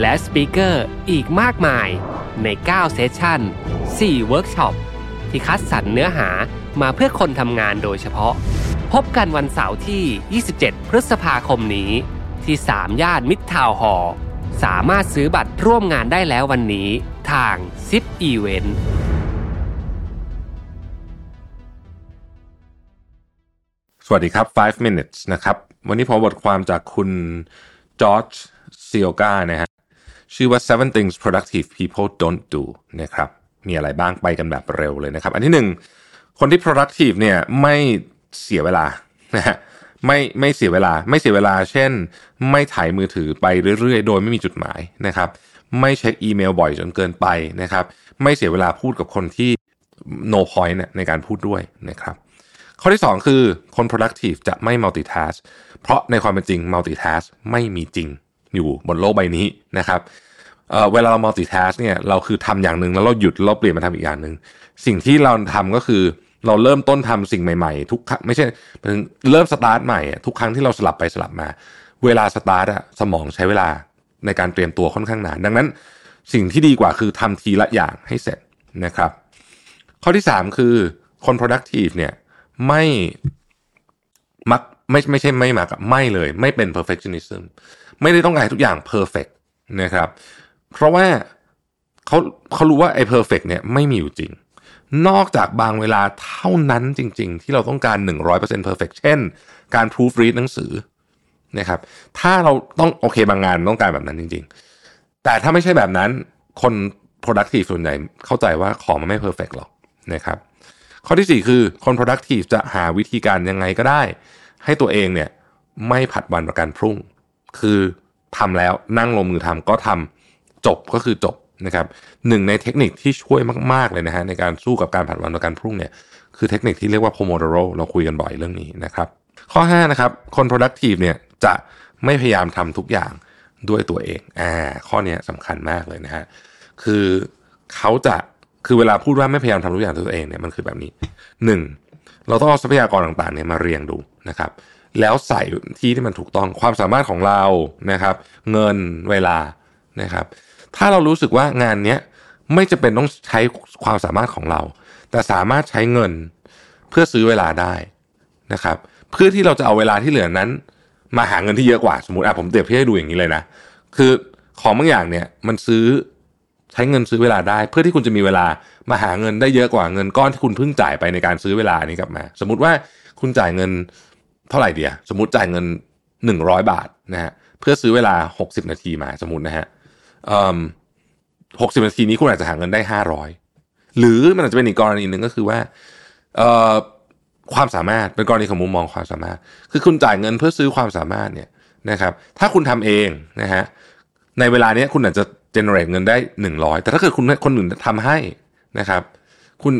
และ speaker อีกมากมายใน 9 session 4 เวิร์กช็อป ที่คัดสรรเนื้อหามาเพื่อคนทำงานโดยเฉพาะ พบกันวันเสาร์ที่ 27 พฤษภาคมนี้ ที่ สามย่านมิตรทาวน์ฮอลล์สามารถซื้อบัตรร่วมงานได้แล้ววันนี้ ทาง Zipeventสวัสดีครับ 5 minutes นะครับ วันนี้ผมบทความจากคุณจอร์จซิโอกานะฮะ ชื่อว่า seven things productive people don't do นะครับ มีอะไรบ้างไปกันแบบเร็วเลยนะครับ อันที่หนึ่งคนที่ productive เนี่ยไม่เสียเวลานะฮะไม่ไม่เสียเวลา ไม่เสียเวลา เช่น ไม่ถ่ายมือถือไปเรื่อยๆ โดยไม่มีจุดหมายนะครับ ไม่เช็คอีเมลบ่อยจนเกินไปนะครับ ไม่เสียเวลาพูดกับคนที่ no point เนี่ยในการพูดด้วยนะครับ ข้อที่ 2 คือคน productive จะไม่ multitask เพราะในความเป็นจริง multitask ไม่มีจริง อยู่บนโลกใบนี้นะครับเเวลาเรา multitask เนี่ยเราคือทำอย่างหนึ่งแล้วเราหยุดเราเปลี่ยนมาทำอีกอย่างหนึ่งสิ่งที่เราทำก็คือเราเริ่มต้นทำสิ่งใหม่ๆ ทุกครั้งไม่ใช่เริ่มสตาร์ทใหม่ทุกครั้งที่เราสลับไปสลับมา เวลาสตาร์ทอะสมองใช้เวลาในการเตรียมตัวค่อนข้างนานดังนั้น สิ่งที่ดีกว่าคือทำทีละอย่างให้เสร็จนะครับ ข้อที่ 3 คือคน productive เนี่ยไม่มัก ไม่ไม่ใช่ไม่มักไม่เลย ไม่เป็น perfectionism ไม่ได้ต้องการทุกอย่าง perfect นะครับ เพราะว่าเขาเขารู้ว่าไอ้ perfect เนี่ยไม่มีอยู่จริง นอกจากบางเวลาเท่านั้นจริง ๆ ที่เราต้องการ 100% perfect เช่น การ proofread หนังสือนะครับถ้าเราต้องโอเคบางงานต้องการแบบนั้นจริง ๆ แต่ถ้าไม่ใช่แบบนั้นคน productive ส่วนใหญ่เข้าใจว่าของมันไม่ perfect หรอกนะครับข้อที่ 4 คือคน productive จะหาวิธีการยังไงก็ได้ ให้ตัวเองเนี่ยไม่ผัดวันประกันพรุ่ง คือทำแล้วนั่งลงมือทำก็ทำจบก็คือจบนะครับหนึ่งในเทคนิคที่ช่วยมาก ๆ เลยนะฮะในการสู้กับการผัดวันประกันพรุ่งเนี่ยคือเทคนิคที่เรียกว่า Pomodoro เราคุยกันบ่อยเรื่องนี้นะครับ ข้อ 5 นะครับ คน productive เนี่ยจะไม่พยายามทำทุกอย่างด้วยตัวเองอ่าข้อนี้สำคัญมากเลยนะฮะคือเขาจะคือเวลาพูดว่าไม่พยายามทำทุกอย่างด้วยตัวเองเนี่ยมันคือแบบนี้หนึ่ง เราต้องเอาทรัพยากรต่างๆเนี่ยมาเรียงดูนะครับ แล้วใส่ที่ที่มันถูกต้องความสามารถของเรานะครับ เงินเวลานะครับ ถ้าเรารู้สึกว่างานเนี้ยไม่จะเป็นต้องใช้ความสามารถของเรา แต่สามารถใช้เงินเพื่อซื้อเวลาได้นะครับ เพื่อที่เราจะเอาเวลาที่เหลือนั้น มาหาเงินที่เยอะกว่าสมมติอะผมเปรียบเทียบให้ดูอย่างนี้เลยนะ คือของบางอย่างเนี่ยมันซื้อ ใช้เงินซื้อเวลาได้ เพื่อที่คุณจะมีเวลามาหาเงินได้เยอะกว่าเงินก้อนที่คุณเพิ่งจ่ายไปในการซื้อเวลานี้กลับมา สมมติว่าคุณจ่ายเงินเท่าไหร่เดียสมมติจ่ายเงินหนึ่งร้อยบาทนะฮะเพื่อซื้อเวลาหกสิบนาทีมาสมมตินะฮะหกสิบนาทีนี้คุณอาจจะหาเงินได้ห้าร้อยหรือมันอาจจะเป็นอีกกรณีหนึ่งก็คือว่าเอความสามารถเป็นกรณีของมุมมองความสามารถ คือคุณจ่ายเงินเพื่อซื้อความสามารถเนี่ยนะครับ ถ้าคุณทำเองนะฮะในเวลานี้คุณอาจจะ generate เงินได้ 100 แต่ถ้าเกิดคุณคนอื่นทำให้นะครับ คุณ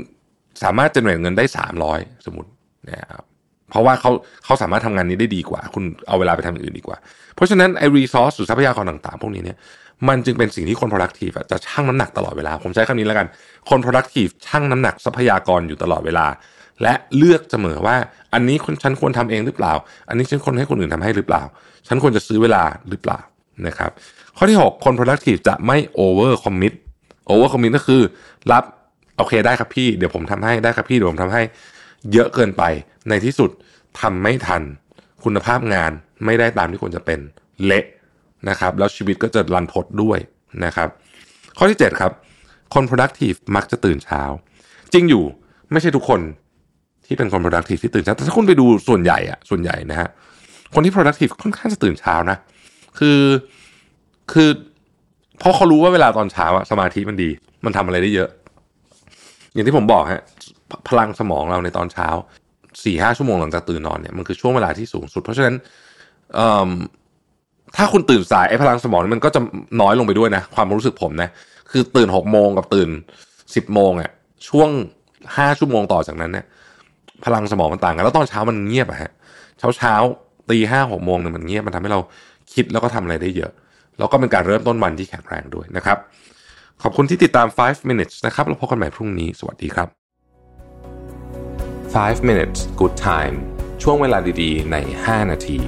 สามารถ generate เงินได้ 300 สมมตินะครับเพราะว่าเขาเขาสามารถทำงานนี้ได้ดีกว่า คุณเอาเวลาไปทำอย่างอื่นดีกว่า เพราะฉะนั้นไอ้ resource หรือทรัพยากรต่างๆ พวกนี้เนี่ยมันจึงเป็นสิ่งที่คน productive จะชั่งน้ำหนักตลอดเวลา ผมใช้คำนี้แล้วกัน คน productive ชั่งน้ำหนักทรัพยากรอยู่ตลอดเวลา และเลือกเสมอว่าอันนี้ฉันควรทำเองหรือเปล่า อันนี้ฉันควรให้คนอื่นทำให้หรือเปล่า ฉันควรจะซื้อเวลาหรือเปล่านะครับ ข้อที่ 6 คน productive จะไม่ over commit over commit ก็คือรับโอเคได้ครับพี่เดี๋ยวผมทำให้ได้ครับพี่เดี๋ยวผมทำให้เยอะเกินไป ในที่สุดทำไม่ทัน คุณภาพงานไม่ได้ตามที่ควรจะเป็นเละนะครับ แล้วชีวิตก็จะรันทดด้วยนะครับ ข้อที่ 7 ครับ คน productive มักจะตื่นเช้า จริงอยู่ไม่ใช่ทุกคนที่เป็นคน productive ที่ตื่นเช้าแต่ถ้าคุณไปดูส่วนใหญ่อะส่วนใหญ่นะฮะคนที่ productive ค่อนข้างจะตื่นเช้านะ คือ คือเพราะเขารู้ว่าเวลาตอนเช้าอะสมาธิมันดี มันทำอะไรได้เยอะ อย่างที่ผมบอกฮะพลังสมองเราในตอนเช้าสี่ห้าชั่วโมงหลังจากตื่นนอนเนี่ยมันคือช่วงเวลาที่สูงสุด เพราะฉะนั้นถ้าคุณตื่นสายไอ้พลังสมองมันก็จะน้อยลงไปด้วยนะ ความรู้สึกผมนะคือตื่นหกโมงกับตื่นสิบโมงอะช่วงห้าชั่วโมงต่อจากนั้นเนี่ยพลังสมองมันต่างกัน แล้วตอนเช้ามันเงียบอะฮะเช้าเช้าตีห้าหกโมงเนี่ยมันเงียบมันทำให้เราคิดแล้วก็ทำอะไรได้เยอะ แล้วก็เป็นการเริ่มต้นวันที่แข็งแรงด้วยนะครับ ขอบคุณที่ติดตาม 5 minutes นะครับแล้วพบกันใหม่พรุ่งนี้ สวัสดีครับ 5 minutes good time ช่วงเวลาดีๆ ใน 5 นาที